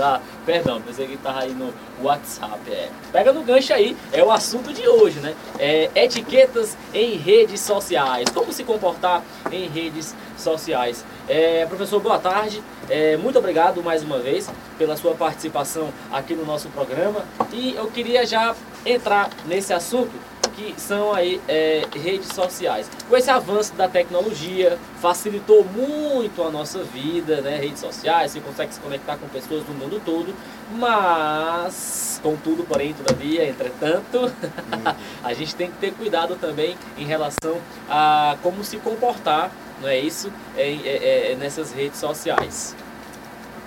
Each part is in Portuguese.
Ah, perdão, pensei que estava aí no WhatsApp. É. Pega no gancho aí, é o assunto de hoje, né? É, etiquetas em redes sociais. Como se comportar em redes sociais. É, professor, boa tarde. É, muito obrigado mais uma vez pela sua participação aqui no nosso programa. E eu queria já entrar nesse assunto que são aí é, redes sociais. Com esse avanço da tecnologia, facilitou muito a nossa vida, né? Redes sociais, você consegue se conectar com pessoas do mundo todo, mas, contudo, porém, todavia, entretanto, a gente tem que ter cuidado também em relação a como se comportar, não é isso, é, é nessas redes sociais.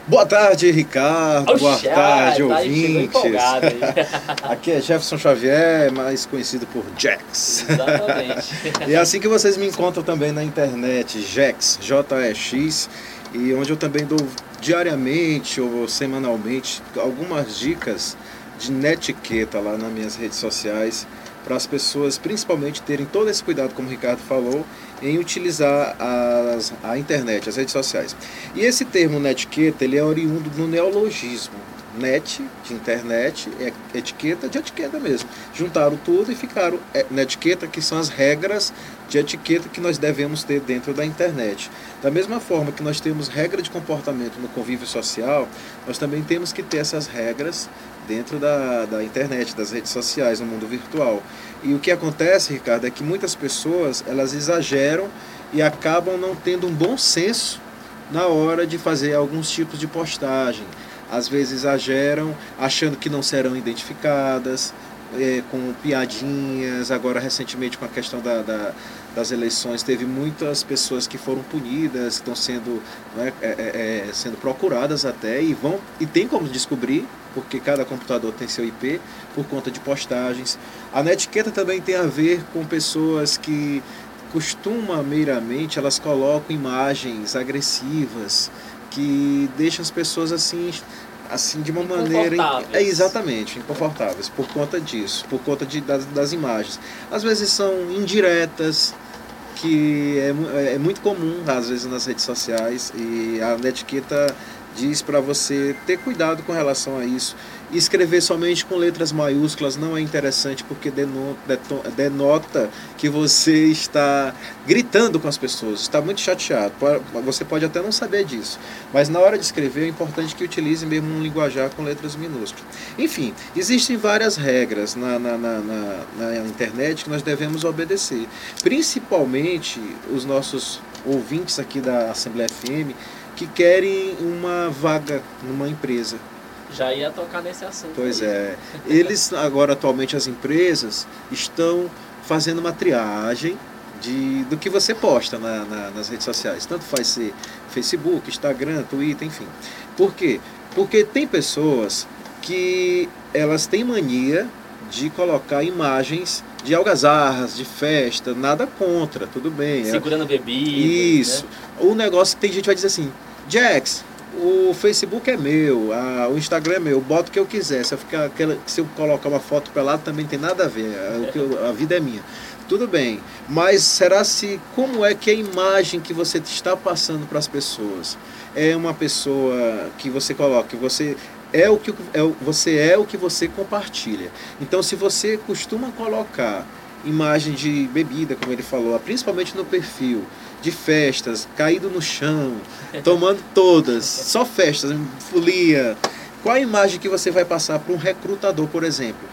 Boa tarde, Ricardo. Oxe, Boa tarde, tá ouvintes. Aqui é Jefferson Xavier, mais conhecido por Jax. Exatamente. e é assim que vocês me encontram também na internet, Jax, J-E-X, e onde eu também dou diariamente ou semanalmente algumas dicas de netiqueta lá nas minhas redes sociais para as pessoas principalmente terem todo esse cuidado, como o Ricardo falou, em utilizar as, a internet, as redes sociais. E esse termo netiqueta, ele é oriundo do neologismo. Net, de internet, é etiqueta de etiqueta mesmo. Juntaram tudo e ficaram é, netiqueta, que são as regras de etiqueta que nós devemos ter dentro da internet. Da mesma forma que nós temos regra de comportamento no convívio social, nós também temos que ter essas regras dentro da, da internet, das redes sociais, no mundo virtual. E o que acontece, Ricardo, é que muitas pessoas elas exageram e acabam não tendo um bom senso na hora de fazer alguns tipos de postagem. Às vezes exageram, achando que não serão identificadas, é, com piadinhas. Agora, recentemente, com a questão da, da das eleições, teve muitas pessoas que foram punidas, que estão sendo, né, é, é, é, sendo procuradas até e vão e tem como descobrir, porque cada computador tem seu IP, por conta de postagens. A netiqueta também tem a ver com pessoas que costumeiramente elas colocam imagens agressivas que deixam as pessoas assim assim de uma maneira é exatamente inconfortáveis por conta disso por conta de, das, das imagens. Às vezes são indiretas que é, é muito comum às vezes nas redes sociais e a etiqueta diz para você ter cuidado com relação a isso escrever somente com letras maiúsculas não é interessante porque denota que você está gritando com as pessoas, está muito chateado. Você pode até não saber disso, mas na hora de escrever é importante que utilize mesmo um linguajar com letras minúsculas. Enfim, existem várias regras na, na, na, na, internet que nós devemos obedecer, principalmente os nossos ouvintes aqui da Assembleia FM que querem uma vaga numa empresa já ia tocar nesse assunto. Pois aí. é. Eles, agora, atualmente, as empresas estão fazendo uma triagem de, do que você posta na, na, nas redes sociais. Tanto faz ser Facebook, Instagram, Twitter, enfim. Por quê? Porque tem pessoas que elas têm mania de colocar imagens de algazarras, de festa, nada contra, tudo bem. Segurando bebida. Isso. Né? O negócio, tem gente que vai dizer assim, Jax, o Facebook é meu, a, o Instagram é meu, boto o que eu quiser. Se eu, ficar, se eu colocar uma foto lá também tem nada a ver. É, eu, a vida é minha. Tudo bem, mas será se como é que a imagem que você está passando para as pessoas é uma pessoa que você coloca, você é o que é, você é o que você compartilha. Então, se você costuma colocar imagem de bebida, como ele falou, principalmente no perfil, de festas, caído no chão, tomando todas, só festas, folia. Qual a imagem que você vai passar para um recrutador, por exemplo?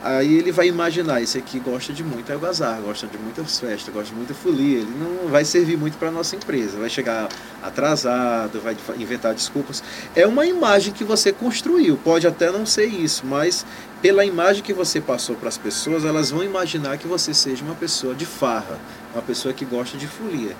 Aí ele vai imaginar, esse aqui gosta de muito algazar, gosta de muitas festas, gosta de muita folia, ele não vai servir muito para a nossa empresa, vai chegar atrasado, vai inventar desculpas. É uma imagem que você construiu, pode até não ser isso, mas pela imagem que você passou para as pessoas, elas vão imaginar que você seja uma pessoa de farra, uma pessoa que gosta de folia.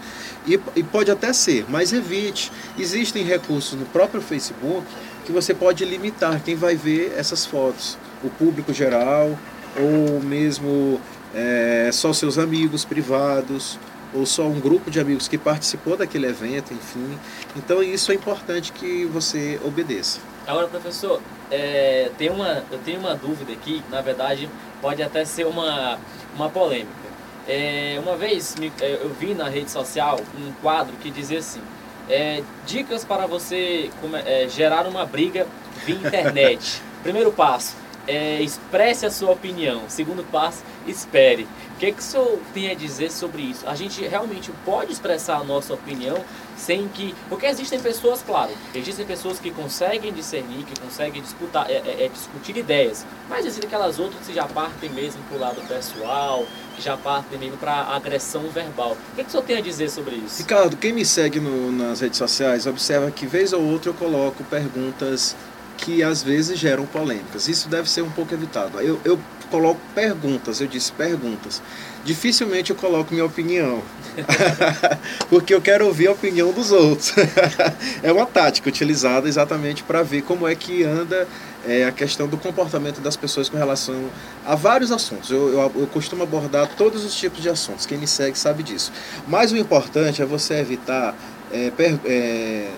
E, e pode até ser, mas evite. Existem recursos no próprio Facebook que você pode limitar quem vai ver essas fotos o público geral, ou mesmo é, só seus amigos privados, ou só um grupo de amigos que participou daquele evento, enfim. Então isso é importante que você obedeça. Agora, professor, é, tem uma, eu tenho uma dúvida aqui, na verdade pode até ser uma, uma polêmica. É, uma vez me, é, eu vi na rede social um quadro que dizia assim, é, dicas para você é, gerar uma briga via internet. Primeiro passo, é, expresse a sua opinião. Segundo passo, espere. O que, que o senhor tem a dizer sobre isso? A gente realmente pode expressar a nossa opinião sem que. Porque existem pessoas, claro, existem pessoas que conseguem discernir, que conseguem disputar, é, é, é discutir ideias, mas existem aquelas outras que já partem mesmo para o lado pessoal, que já partem mesmo para agressão verbal. O que, que o senhor tem a dizer sobre isso? Ricardo, quem me segue no, nas redes sociais observa que, vez ou outra, eu coloco perguntas que às vezes geram polêmicas. Isso deve ser um pouco evitado. Eu, eu coloco perguntas, eu disse perguntas. Dificilmente eu coloco minha opinião, porque eu quero ouvir a opinião dos outros. é uma tática utilizada exatamente para ver como é que anda é, a questão do comportamento das pessoas com relação a vários assuntos. Eu, eu, eu costumo abordar todos os tipos de assuntos. Quem me segue sabe disso. Mas o importante é você evitar é, per, é,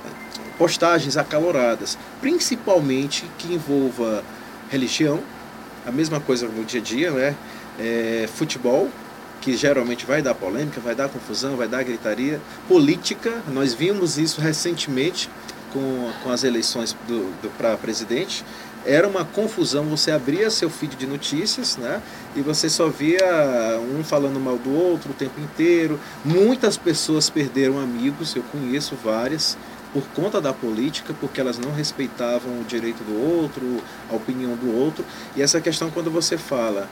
postagens acaloradas, principalmente que envolva religião, a mesma coisa no dia a dia, né? É, futebol, que geralmente vai dar polêmica, vai dar confusão, vai dar gritaria. Política, nós vimos isso recentemente com, com as eleições do, do para presidente. Era uma confusão, você abria seu feed de notícias, né? E você só via um falando mal do outro o tempo inteiro. Muitas pessoas perderam amigos, eu conheço várias, por conta da política, porque elas não respeitavam o direito do outro, a opinião do outro. E essa questão quando você fala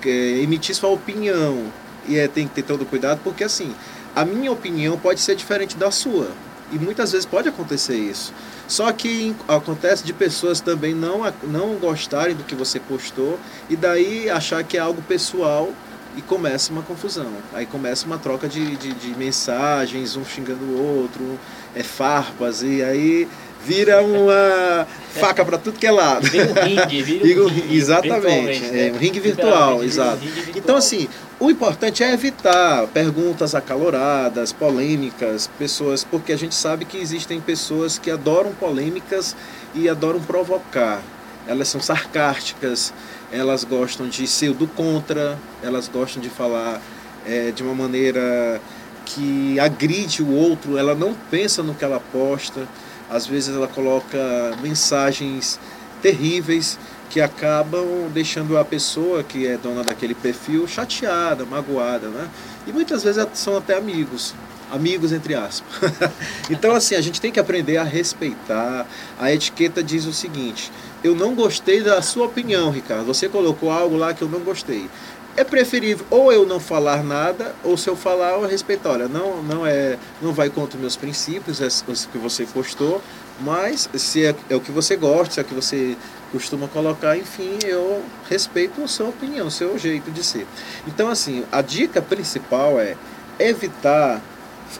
que emitir sua opinião e é, tem que ter todo cuidado, porque assim, a minha opinião pode ser diferente da sua. E muitas vezes pode acontecer isso. Só que acontece de pessoas também não, não gostarem do que você postou e daí achar que é algo pessoal e começa uma confusão. Aí começa uma troca de, de, de mensagens, um xingando o outro, é farpas, e aí vira uma faca para tudo que é lado. Vira um ringue, vira um ringue, Exatamente, é né? um ringue virtual, exato. Ringue virtual. Então assim, o importante é evitar perguntas acaloradas, polêmicas, pessoas, porque a gente sabe que existem pessoas que adoram polêmicas e adoram provocar. Elas são sarcásticas, elas gostam de ser do contra, elas gostam de falar é, de uma maneira que agride o outro, ela não pensa no que ela posta, às vezes ela coloca mensagens terríveis que acabam deixando a pessoa que é dona daquele perfil chateada, magoada, né? E muitas vezes são até amigos, amigos entre aspas. então assim, a gente tem que aprender a respeitar. A etiqueta diz o seguinte: eu não gostei da sua opinião, Ricardo. Você colocou algo lá que eu não gostei. É preferível ou eu não falar nada, ou se eu falar, eu respeitar. Olha, não, não, é, não vai contra meus princípios, é o que você postou, mas se é, é o que você gosta, se é o que você costuma colocar, enfim, eu respeito a sua opinião, o seu jeito de ser. Então, assim, a dica principal é evitar.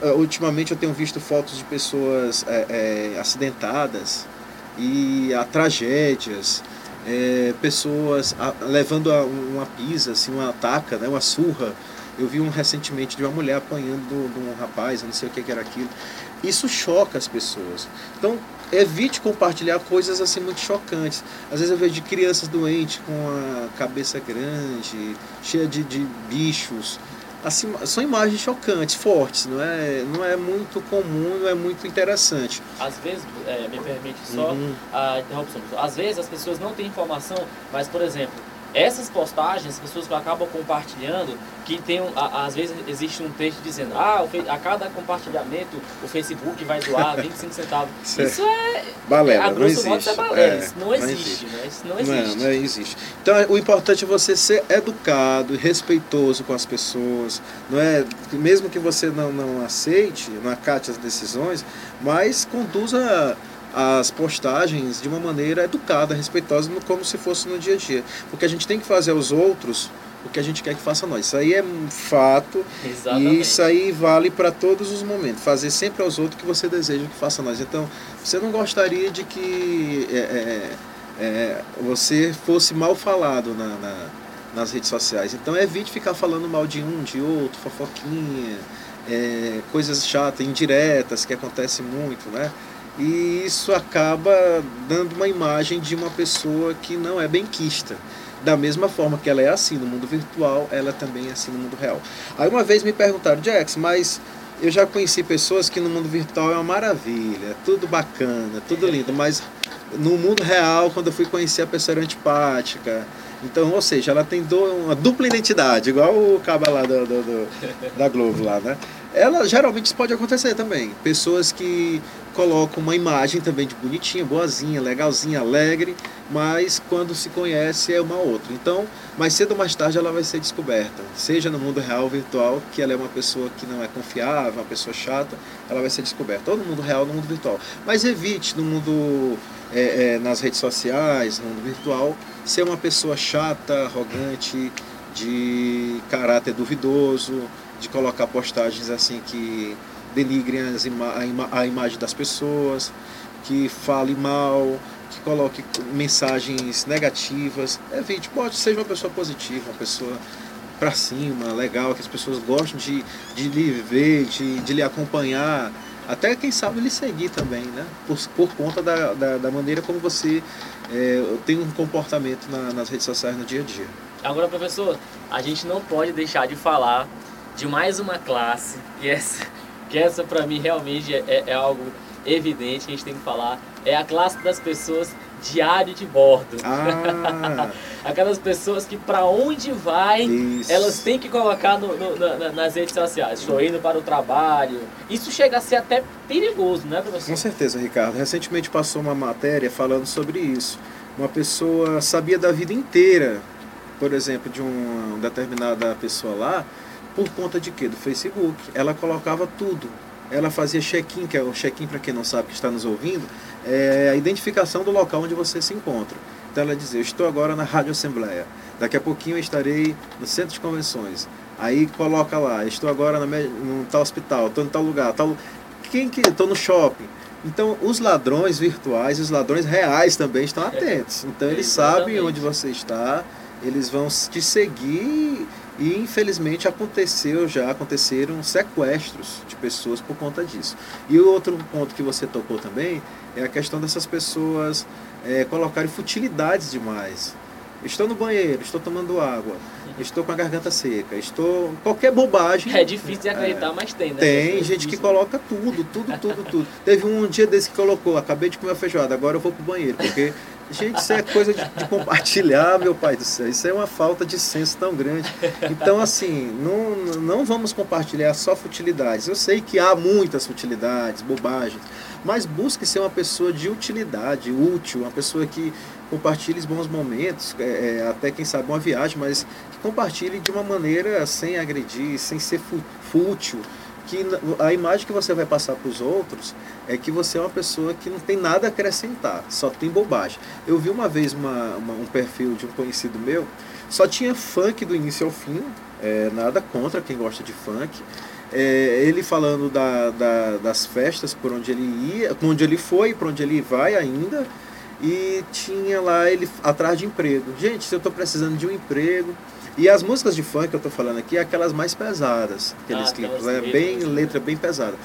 Eh, ultimamente eu tenho visto fotos de pessoas é, é, acidentadas e a tragédias, é, pessoas a, levando a, uma pisa, assim, uma ataca, né, uma surra. Eu vi um recentemente de uma mulher apanhando de um rapaz, não sei o que, que era aquilo. Isso choca as pessoas. Então, evite compartilhar coisas assim muito chocantes. Às vezes eu vejo de crianças doentes com a cabeça grande, cheia de, de bichos assim, são imagens chocantes, fortes, não é, não é muito comum, não é muito interessante. Às vezes, é, me permite só uhum. a interrupção, às vezes as pessoas não têm informação, mas, por exemplo, essas postagens, as pessoas acabam compartilhando, que tem, às vezes existe um texto dizendo, ah, a cada compartilhamento o Facebook vai doar 25 centavos. Isso é, balela, a grosso modo, é balela, é, isso não existe, não existe. Né? Isso não existe. Não, não existe. Então, o importante é você ser educado e respeitoso com as pessoas, não é? Mesmo que você não, não aceite, não acate as decisões, mas conduza as postagens de uma maneira educada, respeitosa, como se fosse no dia a dia. Porque a gente tem que fazer aos outros o que a gente quer que faça nós. Isso aí é um fato Exatamente. e isso aí vale para todos os momentos. Fazer sempre aos outros o que você deseja que faça nós. Então, você não gostaria de que é, é, é, você fosse mal falado na, na, nas redes sociais. Então, evite ficar falando mal de um, de outro, fofoquinha, é, coisas chatas, indiretas, que acontece muito, né? E isso acaba dando uma imagem de uma pessoa que não é benquista. Da mesma forma que ela é assim no mundo virtual, ela também é assim no mundo real. Aí uma vez me perguntaram, Jax, mas eu já conheci pessoas que no mundo virtual é uma maravilha, tudo bacana, tudo lindo, mas no mundo real, quando eu fui conhecer a pessoa era antipática. Então, ou seja, ela tem uma dupla identidade, igual o caba lá do, do, do, da Globo lá, né? Ela geralmente isso pode acontecer também. Pessoas que colocam uma imagem também de bonitinha, boazinha, legalzinha, alegre, mas quando se conhece é uma outra. Então, mais cedo ou mais tarde ela vai ser descoberta, seja no mundo real ou virtual, que ela é uma pessoa que não é confiável, uma pessoa chata, ela vai ser descoberta, ou no mundo real ou no mundo virtual. Mas evite no mundo é, é, nas redes sociais, no mundo virtual, ser uma pessoa chata, arrogante, de caráter duvidoso, de colocar postagens assim que denigrem ima a, ima a imagem das pessoas, que fale mal, que coloque mensagens negativas. Evite, pode ser uma pessoa positiva, uma pessoa para cima, legal, que as pessoas gostam de, de lhe ver, de, de lhe acompanhar até quem sabe lhe seguir também, né? Por, por conta da, da, da, maneira como você é, tem um comportamento na, nas redes sociais no dia a dia. Agora, professor, a gente não pode deixar de falar de mais uma classe, que essa, que essa para mim realmente é, é algo evidente, a gente tem que falar, é a classe das pessoas diário de bordo. Ah. Aquelas pessoas que para onde vai, Isso. elas têm que colocar no, no, na, nas redes sociais. Estou indo para o trabalho. Isso chega a ser até perigoso, né, professor? Com certeza, Ricardo. Recentemente passou uma matéria falando sobre isso. Uma pessoa sabia da vida inteira, por exemplo, de uma determinada pessoa lá, por conta de quê? Do Facebook. Ela colocava tudo. Ela fazia check-in, que é o check-in para quem não sabe que está nos ouvindo, é a identificação do local onde você se encontra. Então ela dizia, eu estou agora na Rádio Assembleia, daqui a pouquinho eu estarei no centro de convenções. Aí coloca lá, estou agora no tal hospital, estou em tal lugar, tal... Quem que... Estou no shopping. Então, os ladrões virtuais e os ladrões reais também estão atentos. Então, eles sabem onde você está, eles vão te seguir e infelizmente aconteceu já, aconteceram sequestros de pessoas por conta disso. E o outro ponto que você tocou também é a questão dessas pessoas é, colocarem futilidades demais. Estou no banheiro, estou tomando água, estou com a garganta seca, estou. qualquer bobagem. É difícil de acreditar, é, mas tem, né? Tem gente que coloca tudo, tudo, tudo, tudo. Teve um dia desse que colocou, acabei de comer a feijoada, agora eu vou pro banheiro, porque Gente, isso é coisa de, de, compartilhar, meu pai do céu. Isso é uma falta de senso tão grande. Então, assim, não, não vamos compartilhar só futilidades. Eu sei que há muitas futilidades, bobagens, mas busque ser uma pessoa de utilidade, útil, uma pessoa que compartilhe bons momentos, é, é, até quem sabe uma viagem, mas que compartilhe de uma maneira sem agredir, sem ser fútil que a imagem que você vai passar para os outros é que você é uma pessoa que não tem nada a acrescentar, só tem bobagem. Eu vi uma vez uma, uma, um perfil de um conhecido meu, só tinha funk do início ao fim, é, nada contra quem gosta de funk. É, ele falando da, da, das festas por onde ele ia, por onde ele foi, por onde ele vai ainda, e tinha lá ele atrás de emprego. Gente, se eu estou precisando de um emprego, e as músicas de funk que eu estou falando aqui é aquelas mais pesadas, aqueles ah, clipes, é bem letra bem pesada.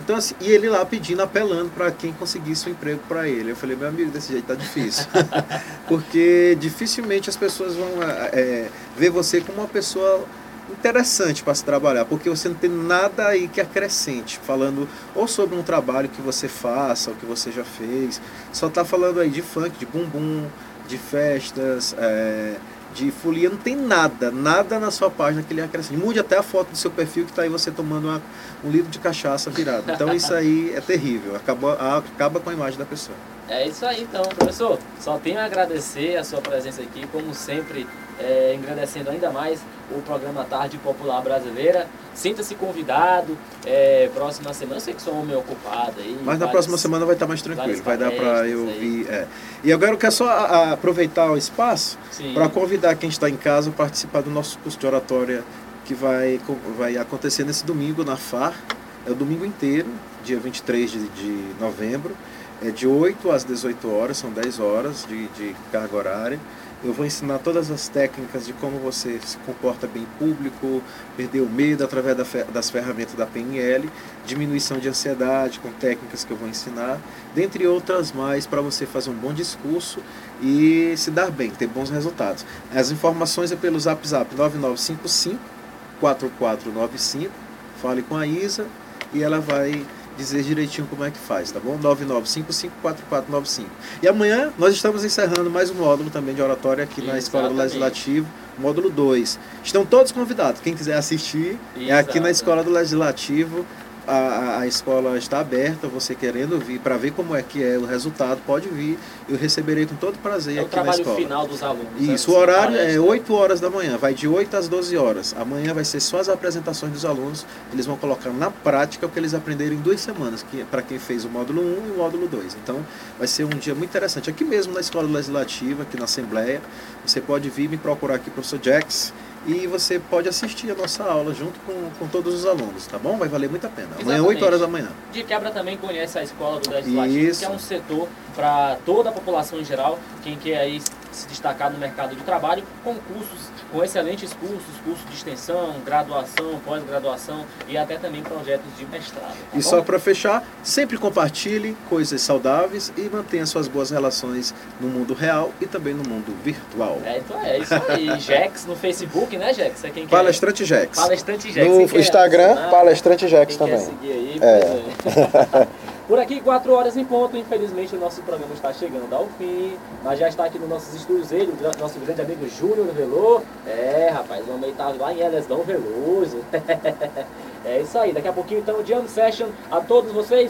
Então, assim, e ele lá pedindo, apelando para quem conseguisse um emprego para ele. Eu falei, meu amigo, desse jeito tá difícil. Porque dificilmente as pessoas vão é, ver você como uma pessoa interessante para se trabalhar, porque você não tem nada aí que acrescente, falando ou sobre um trabalho que você faça, ou que você já fez, só tá falando aí de funk, de bumbum, de festas, é, de folia, não tem nada, nada na sua página que lhe acrescente. Mude até a foto do seu perfil que está aí você tomando uma, um litro de cachaça virado. Então isso aí é terrível, acaba, acaba com a imagem da pessoa. É isso aí então, professor. Só tenho a agradecer a sua presença aqui, como sempre, é, agradecendo ainda mais o programa Tarde Popular Brasileira. Sinta-se convidado. É, próxima semana, eu sei que sou homem ocupado aí. Mas na próxima semana vai estar mais tranquilo, vai dar para eu vir. É. E agora eu quero só a, aproveitar o espaço para convidar quem está em casa a participar do nosso curso de oratória que vai, vai acontecer nesse domingo na FAR. É o domingo inteiro, dia 23 de, de novembro. É de 8 às 18 horas, são 10 horas de, de carga horária. Eu vou ensinar todas as técnicas de como você se comporta bem em público, perder o medo através das ferramentas da PNL, diminuição de ansiedade com técnicas que eu vou ensinar, dentre outras mais para você fazer um bom discurso e se dar bem, ter bons resultados. As informações é pelo Zap Zap 9955 4495. Fale com a Isa e ela vai dizer direitinho como é que faz, tá bom? 99554495. E amanhã nós estamos encerrando mais um módulo também de oratória aqui Exatamente. na Escola do Legislativo, módulo 2. Estão todos convidados. Quem quiser assistir Exatamente. é aqui na Escola do Legislativo a, a escola está aberta, você querendo vir para ver como é que é o resultado, pode vir, eu receberei com todo prazer é aqui na escola. o trabalho final dos alunos. Né? Isso, o horário é 8 horas da manhã, vai de 8 às 12 horas. Amanhã vai ser só as apresentações dos alunos, eles vão colocar na prática o que eles aprenderam em duas semanas, que é para quem fez o módulo 1 e o módulo 2. Então, vai ser um dia muito interessante. Aqui mesmo na Escola Legislativa, aqui na Assembleia, você pode vir me procurar aqui, professor Jax, e você pode assistir a nossa aula junto com, com todos os alunos, tá bom? Vai valer muito a pena. Amanhã, Exatamente. 8 horas da manhã. De quebra também conhece a escola do Legislativo, Isso. que é um setor para toda a população em geral, quem quer aí se destacar no mercado de trabalho, com cursos com excelentes cursos, cursos de extensão, graduação, pós-graduação e até também projetos de mestrado. Tá e bom? só para fechar, sempre compartilhe coisas saudáveis e mantenha suas boas relações no mundo real e também no mundo virtual. É, então é isso aí. Jex no Facebook, né, Jex? É quem quer... Palestrante Jex. Palestrante Jex. No Instagram, Palestrante Jex também. Quer seguir aí, é. Por aqui, 4 horas em ponto. Infelizmente, o nosso programa está chegando ao fim. Mas já está aqui nos nossos estúdios ele, o nosso grande amigo Júnior Veloso. É, rapaz, o homem está lá em Elesdão Veloso. é isso aí. Daqui a pouquinho, então, Jam Session a todos vocês.